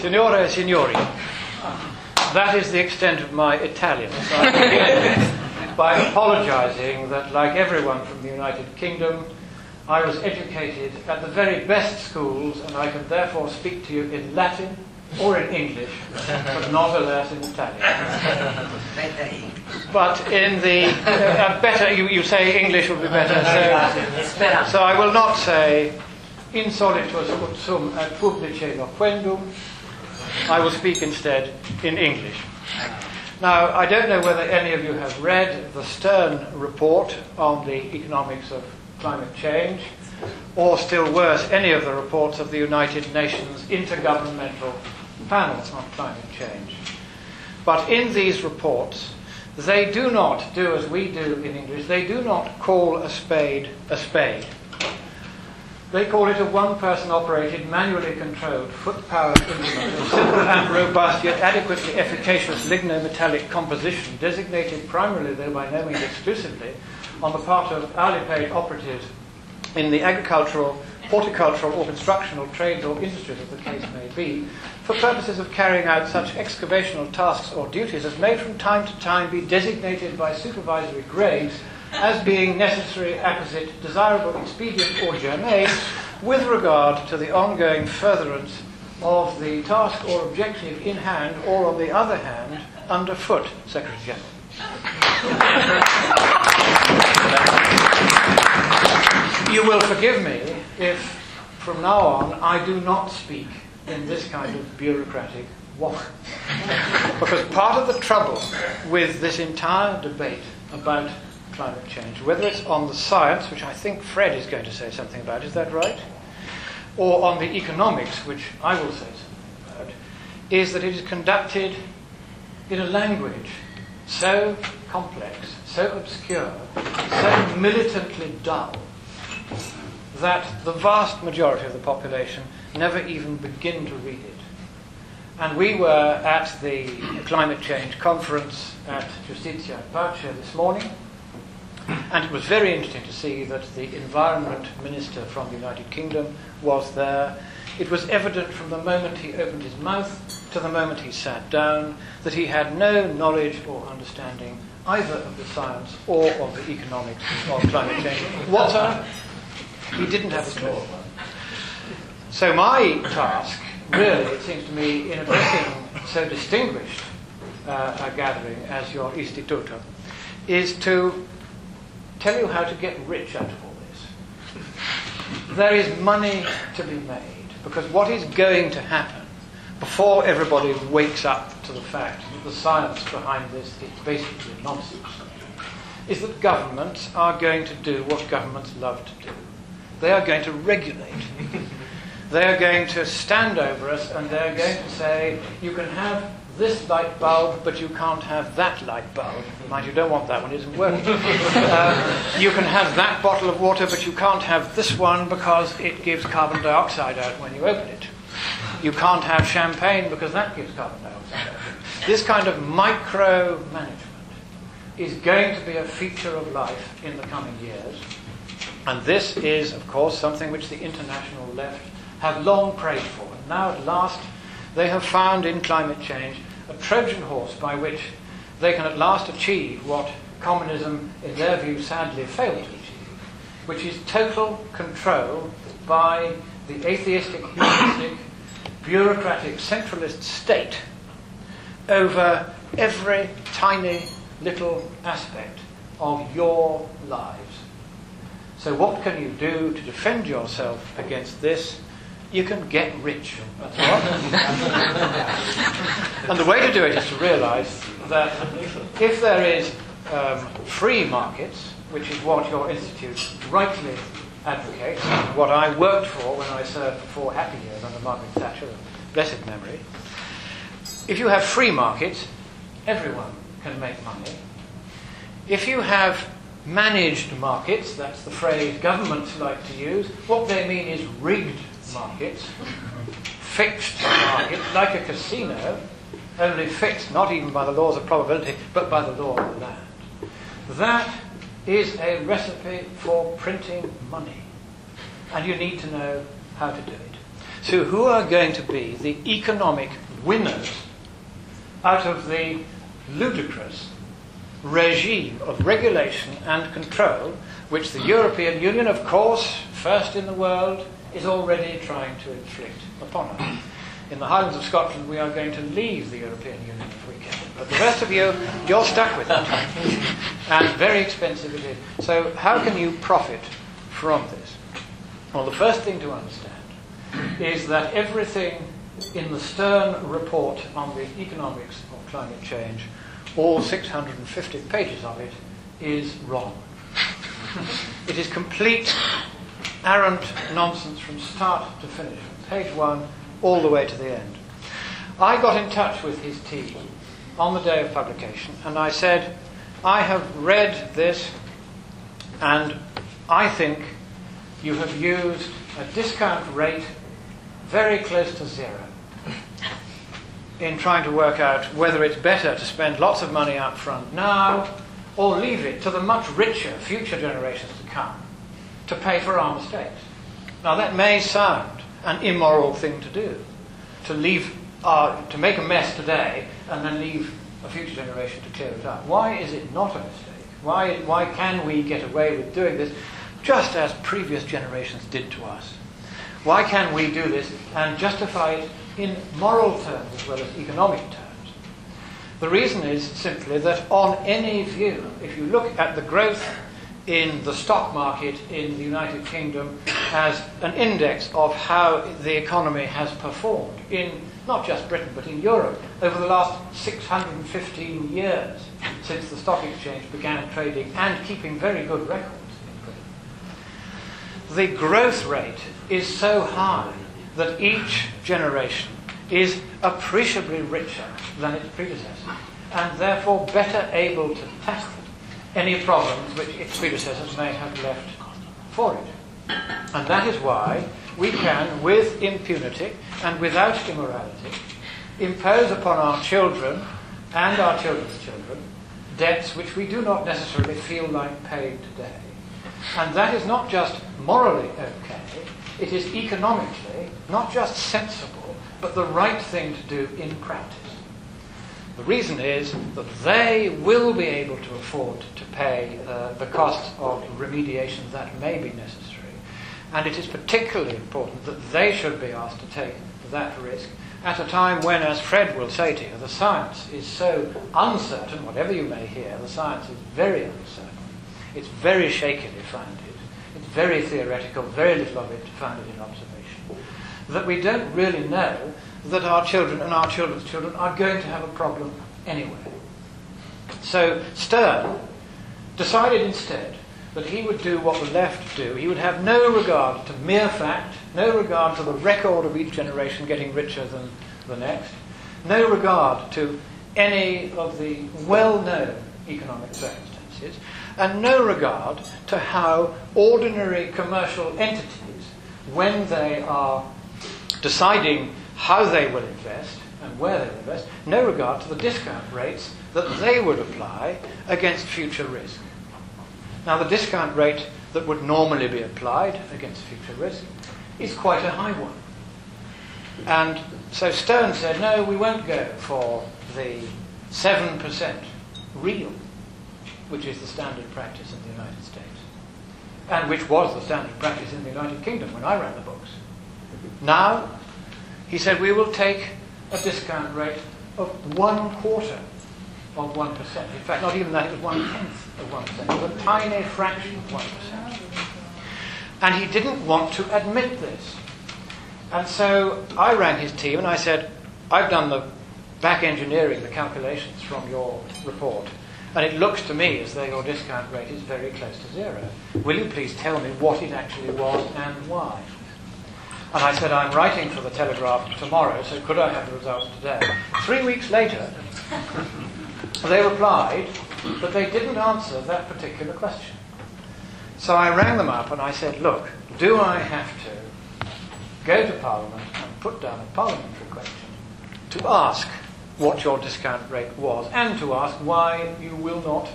Signore e signori, that is the extent of my Italian. So by apologising that, like everyone from the United Kingdom, I was educated at the very best schools and I can therefore speak to you in Latin or in English, but not alas in Italian. But in the uh, better, you, you say English would be better. So, so I will not say insolitus ut sum ad publice loquendum. I will speak instead in English. Now, I don't know whether any of you have read the Stern report on the economics of climate change, or still worse, any of the reports of the United Nations Intergovernmental Panel on Climate Change. But in these reports, they do not do as we do in English, they do not call a spade a spade. They call it a one person operated, manually controlled, foot powered of simple and robust yet adequately efficacious lignometallic composition, designated primarily, though by no means exclusively, on the part of hourly paid operatives in the agricultural, horticultural, or constructional trades or industries, as the case may be, for purposes of carrying out such excavational tasks or duties as may from time to time be designated by supervisory grades as being necessary, apposite, desirable, expedient, or germane with regard to the ongoing furtherance of the task or objective in hand, or on the other hand, underfoot, Secretary General. you will forgive me if from now on I do not speak in this kind of bureaucratic waffle. because part of the trouble with this entire debate about climate change, whether it's on the science, which I think Fred is going to say something about, is that right? Or on the economics, which I will say something about, is that it is conducted in a language so complex, so obscure, so militantly dull, that the vast majority of the population never even begin to read it. And we were at the climate change conference at Justitia Pace this morning, and it was very interesting to see that the Environment Minister from the United Kingdom was there. It was evident from the moment he opened his mouth to the moment he sat down that he had no knowledge or understanding either of the science or of the economics of climate change. Water, he didn't have a clue. So my task, really, it seems to me, in addressing so distinguished uh, a gathering as your Istituto, is to tell you how to get rich out of all this. There is money to be made because what is going to happen before everybody wakes up to the fact that the science behind this is basically nonsense is that governments are going to do what governments love to do. They are going to regulate. they are going to stand over us and they're going to say, you can have this light bulb, but you can't have that light bulb. Mind you, don't want that one, it isn't working. uh, you can have that bottle of water, but you can't have this one because it gives carbon dioxide out when you open it. You can't have champagne because that gives carbon dioxide out. This kind of micro management is going to be a feature of life in the coming years. And this is, of course, something which the international left have long prayed for. And now, at last, they have found in climate change a Trojan horse by which they can at last achieve what communism, in their view, sadly failed to achieve, which is total control by the atheistic, humanistic, bureaucratic, centralist state over every tiny little aspect of your lives. So, what can you do to defend yourself against this? You can get rich. And the way to do it is to realize that if there is um, free markets, which is what your institute rightly advocates, what I worked for when I served for four happy years under Margaret Thatcher, blessed memory, if you have free markets, everyone can make money. If you have managed markets, that's the phrase governments like to use, what they mean is rigged market, fixed market, like a casino, only fixed not even by the laws of probability, but by the law of the land. That is a recipe for printing money. And you need to know how to do it. So, who are going to be the economic winners out of the ludicrous regime of regulation and control which the European Union, of course, first in the world, is already trying to inflict upon us. In the Highlands of Scotland, we are going to leave the European Union if we can. But the rest of you, you're stuck with it. and very expensive it is. So, how can you profit from this? Well, the first thing to understand is that everything in the Stern report on the economics of climate change, all 650 pages of it, is wrong. it is complete, arrant nonsense from start to finish, from page one all the way to the end. I got in touch with his team on the day of publication and I said, I have read this and I think you have used a discount rate very close to zero in trying to work out whether it's better to spend lots of money up front now or leave it to the much richer future generations to come to pay for our mistakes. Now, that may sound an immoral thing to do, to leave our, to make a mess today and then leave a future generation to clear it up. Why is it not a mistake? Why, why can we get away with doing this just as previous generations did to us? Why can we do this and justify it in moral terms as well as economic terms? The reason is simply that on any view, if you look at the growth in the stock market in the United Kingdom as an index of how the economy has performed in not just Britain but in Europe over the last 615 years since the stock exchange began trading and keeping very good records. The growth rate is so high that each generation is appreciably richer than its predecessor and therefore better able to tackle any problems which its predecessors may have left for it. And that is why we can, with impunity and without immorality, impose upon our children and our children's children debts which we do not necessarily feel like paying today. And that is not just morally okay, it is economically not just sensible, but the right thing to do in practice. The reason is that they will be able to afford to pay uh, the costs of remediation that may be necessary. And it is particularly important that they should be asked to take that risk at a time when, as Fred will say to you, the science is so uncertain, whatever you may hear, the science is very uncertain. It's very shakily founded. It's very theoretical, very little of it founded in observation. That we don't really know that our children and our children's children are going to have a problem anyway. So Stern decided instead that he would do what the left do. He would have no regard to mere fact, no regard to the record of each generation getting richer than the next, no regard to any of the well known economic circumstances, and no regard to how ordinary commercial entities, when they are deciding how they will invest and where they will invest, no regard to the discount rates that they would apply against future risk. Now, the discount rate that would normally be applied against future risk is quite a high one. And so Stern said, no, we won't go for the 7% real, which is the standard practice in the United States, and which was the standard practice in the United Kingdom when I ran the books. Now, he said, we will take a discount rate of one quarter of 1%. In fact, not even that, it was one tenth of 1%. It was a tiny fraction of 1%. And he didn't want to admit this. And so I rang his team and I said, I've done the back engineering, the calculations from your report, and it looks to me as though your discount rate is very close to zero. Will you please tell me what it actually was and why? And I said, I'm writing for the Telegraph tomorrow, so could I have the results today? Three weeks later, they replied that they didn't answer that particular question. So I rang them up and I said, Look, do I have to go to Parliament and put down a parliamentary question to ask what your discount rate was and to ask why you will not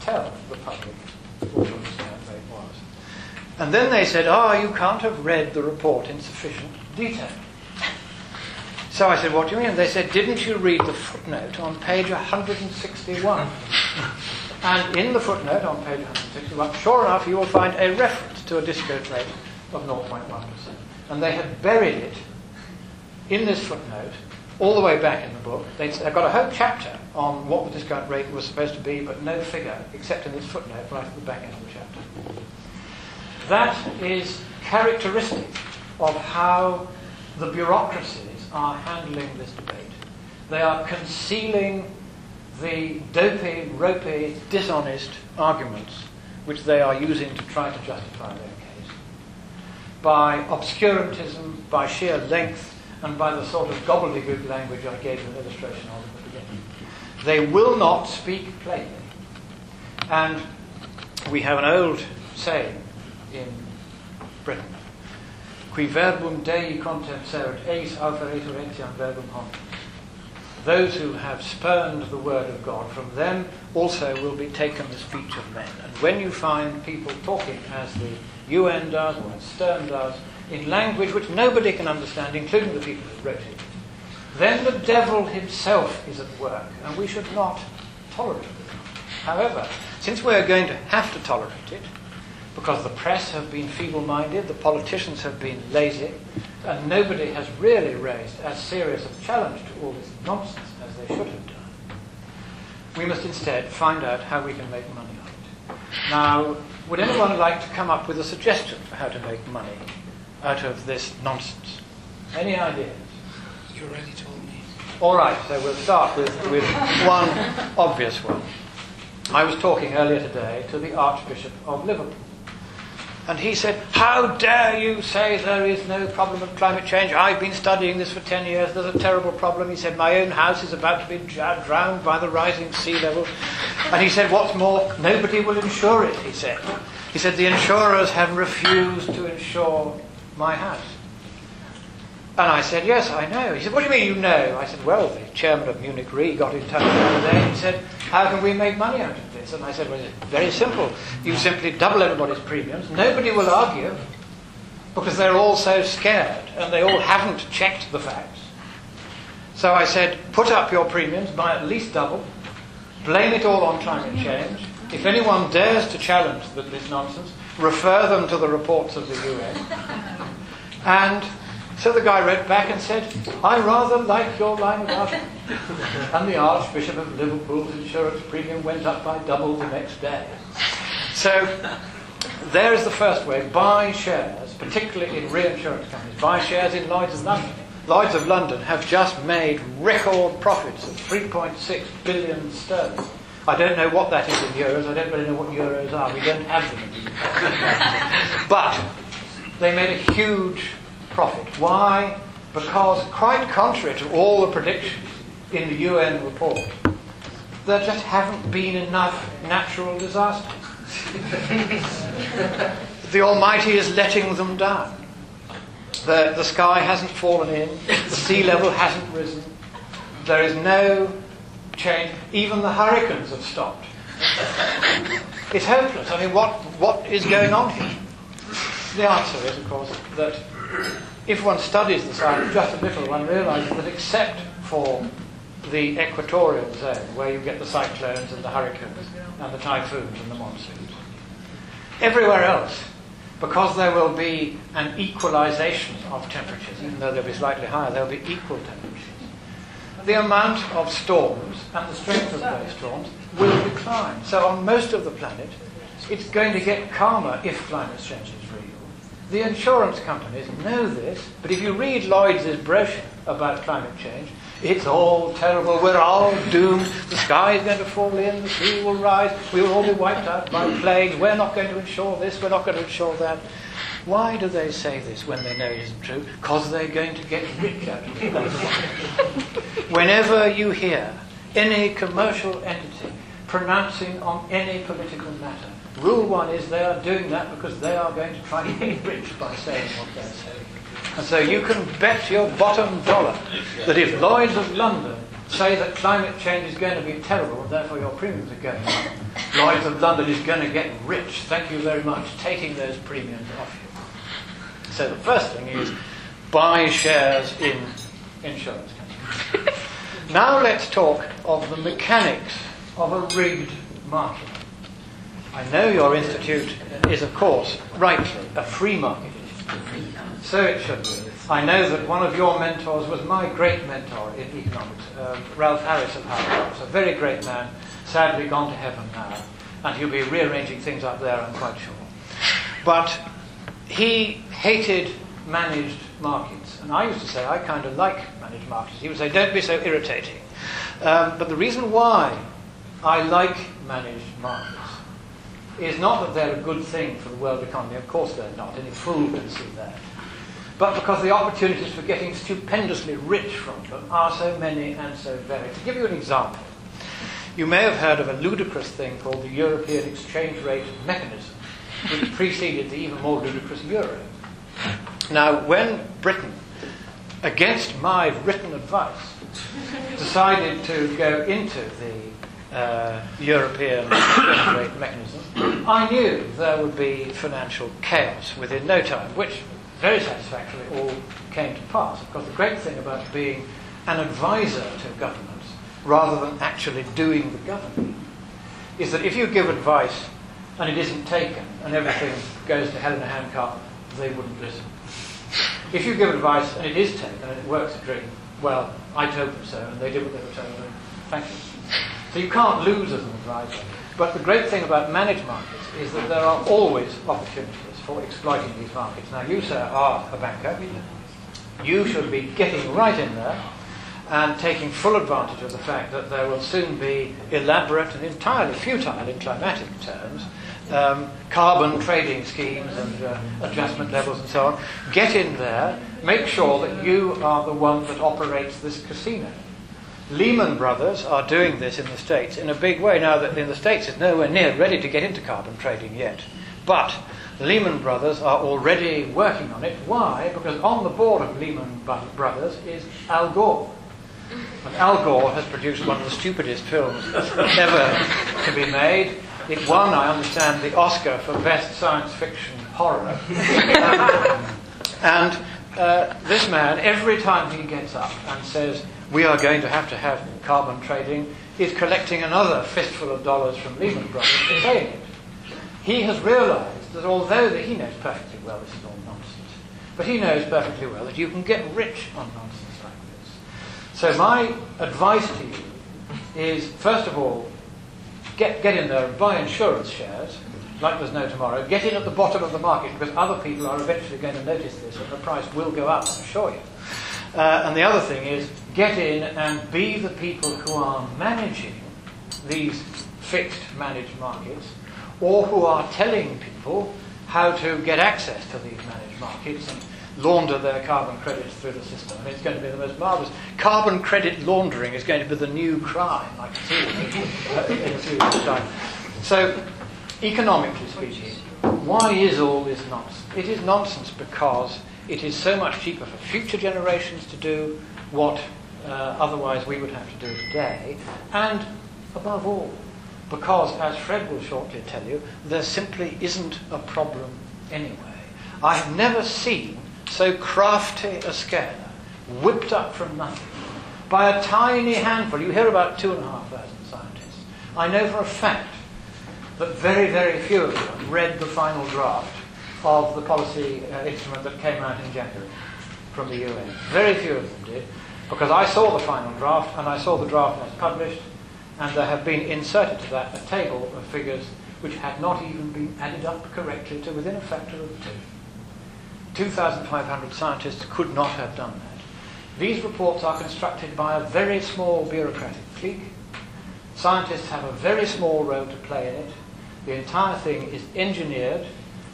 tell the public what your discount? And then they said, oh, you can't have read the report in sufficient detail. So I said, What do you mean? And they said, Didn't you read the footnote on page 161? and in the footnote on page 161, sure enough, you will find a reference to a discount rate of 0.1%. And they had buried it in this footnote all the way back in the book. They'd, they've got a whole chapter on what the discount rate was supposed to be, but no figure except in this footnote right at the back end of the chapter. That is characteristic of how the bureaucracies are handling this debate. They are concealing the dopey, ropey, dishonest arguments which they are using to try to justify their case by obscurantism, by sheer length, and by the sort of gobbledygook language I gave an illustration of at the beginning. They will not speak plainly. And we have an old saying in Britain qui verbum Dei verbum. Those who have spurned the word of God, from them also will be taken the speech of men. And when you find people talking as the UN does or as Stern does, in language which nobody can understand, including the people who wrote it, then the devil himself is at work, and we should not tolerate it. However, since we're going to have to tolerate it, because the press have been feeble minded, the politicians have been lazy, and nobody has really raised as serious a challenge to all this nonsense as they should have done, we must instead find out how we can make money on it. Now, would anyone like to come up with a suggestion for how to make money out of this nonsense? Any ideas? You already told me. All right, so we'll start with, with one obvious one. I was talking earlier today to the Archbishop of Liverpool. And he said, How dare you say there is no problem of climate change? I've been studying this for 10 years. There's a terrible problem. He said, My own house is about to be drowned by the rising sea level. And he said, What's more, nobody will insure it, he said. He said, The insurers have refused to insure my house. And I said, Yes, I know. He said, What do you mean you know? I said, Well, the chairman of Munich Re got in touch the other day and said, How can we make money out of this? And I said, Well, it's very simple. You simply double everybody's premiums. Nobody will argue because they're all so scared and they all haven't checked the facts. So I said, Put up your premiums by at least double. Blame it all on climate change. If anyone dares to challenge this nonsense, refer them to the reports of the UN. And so the guy wrote back and said, I rather like your line of argument. and the Archbishop of Liverpool's insurance premium went up by double the next day. So there is the first way. Buy shares, particularly in reinsurance companies. Buy shares in Lloyd's of London. Lloyd's of London have just made record profits of 3.6 billion sterling. I don't know what that is in euros. I don't really know what euros are. We don't have them in the UK. but they made a huge profit. Why? Because, quite contrary to all the predictions in the UN report, there just haven't been enough natural disasters. the Almighty is letting them down. The, the sky hasn't fallen in, the sea level hasn't risen, there is no change. Even the hurricanes have stopped. It's hopeless. I mean, what, what is going on here? The answer is, of course, that if one studies the science just a little, one realizes that except for the equatorial zone, where you get the cyclones and the hurricanes and the typhoons and the monsoons, everywhere else, because there will be an equalization of temperatures, even though they'll be slightly higher, there'll be equal temperatures. The amount of storms and the strength of those storms will decline. So on most of the planet, it's going to get calmer if climate change is real. The insurance companies know this, but if you read Lloyd's brochure about climate change, it's all terrible, we're all doomed, the sky is going to fall in, the sea will rise, we will all be wiped out by plagues, we're not going to insure this, we're not going to insure that. Why do they say this when they know it isn't true? Because they're going to get rich out of it. Whenever you hear any commercial entity pronouncing on any political matter, rule one is they are doing that because they are going to try to get rich by saying what they're saying. And so you can bet your bottom dollar that if Lloyds of London say that climate change is going to be terrible and therefore your premiums are going up, Lloyds of London is going to get rich, thank you very much, taking those premiums off you. So the first thing is buy shares in insurance companies. now let's talk of the mechanics of a rigged market. I know your institute is, of course, rightly a free market. So it should be. I know that one of your mentors was my great mentor in economics, uh, Ralph Harris of Harvard. a very great man, sadly gone to heaven now, and he'll be rearranging things up there, I'm quite sure. But he hated managed markets. And I used to say, I kind of like managed markets. He would say, don't be so irritating. Um, but the reason why I like managed markets is not that they're a good thing for the world economy. Of course they're not. Any fool can see that. But because the opportunities for getting stupendously rich from them are so many and so varied. To give you an example, you may have heard of a ludicrous thing called the European exchange rate mechanism, which preceded the even more ludicrous euro. Now, when Britain, against my written advice, decided to go into the uh, European rate mechanism, I knew there would be financial chaos within no time, which very satisfactorily all came to pass. Because the great thing about being an advisor to governments rather than actually doing the governing is that if you give advice and it isn't taken and everything goes to hell in a handcart, they wouldn't listen. If you give advice and it is taken and it works a dream, well, I told them so and they did what they were told and thank you. So you can't lose as an advisor. But the great thing about managed markets is that there are always opportunities for exploiting these markets. Now, you, sir, are a banker. You should be getting right in there and taking full advantage of the fact that there will soon be elaborate and entirely futile in climatic terms um, carbon trading schemes and uh, adjustment levels and so on. Get in there, make sure that you are the one that operates this casino. Lehman Brothers are doing this in the States in a big way. Now, that in the States, it's nowhere near ready to get into carbon trading yet. But Lehman Brothers are already working on it. Why? Because on the board of Lehman Brothers is Al Gore. And Al Gore has produced one of the stupidest films ever to be made. It won, I understand, the Oscar for Best Science Fiction Horror. and uh, this man, every time he gets up and says, we are going to have to have carbon trading, is collecting another fistful of dollars from Lehman Brothers saying it. He has realized that although he knows perfectly well this is all nonsense, but he knows perfectly well that you can get rich on nonsense like this. So my advice to you is, first of all, get, get in there and buy insurance shares, like there's no tomorrow. Get in at the bottom of the market because other people are eventually going to notice this and the price will go up, I assure you. Uh, and the other thing is get in and be the people who are managing these fixed managed markets or who are telling people how to get access to these managed markets and launder their carbon credits through the system. I mean, it's going to be the most marvellous. Carbon credit laundering is going to be the new crime, I can see in a few time. So, economically speaking, why is all this nonsense? It is nonsense because it is so much cheaper for future generations to do what uh, otherwise we would have to do today, and above all, because, as Fred will shortly tell you, there simply isn't a problem anyway. I have never seen so crafty a scare, whipped up from nothing, by a tiny handful. You hear about two and a half thousand scientists. I know for a fact that very, very few of them read the final draft of the policy uh, instrument that came out in January from the UN. Very few of them did, because I saw the final draft and I saw the draft as published, and there have been inserted to that a table of figures which had not even been added up correctly to within a factor of two. 2,500 scientists could not have done that. These reports are constructed by a very small bureaucratic clique. Scientists have a very small role to play in it. The entire thing is engineered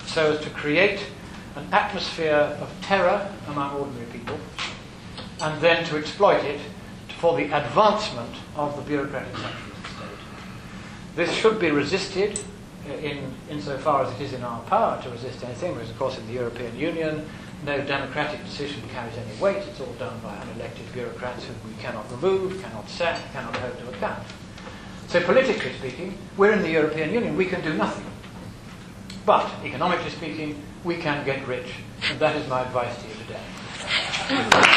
so as to create an atmosphere of terror among ordinary people and then to exploit it for the advancement of the bureaucratic section of the state. This should be resisted uh, in, insofar as it is in our power to resist anything, whereas, of course, in the European Union, no democratic decision carries any weight. It's all done by unelected bureaucrats whom we cannot remove, cannot sack, cannot hold to account. So, politically speaking, we're in the European Union. We can do nothing. But, economically speaking, we can get rich. And that is my advice to you today.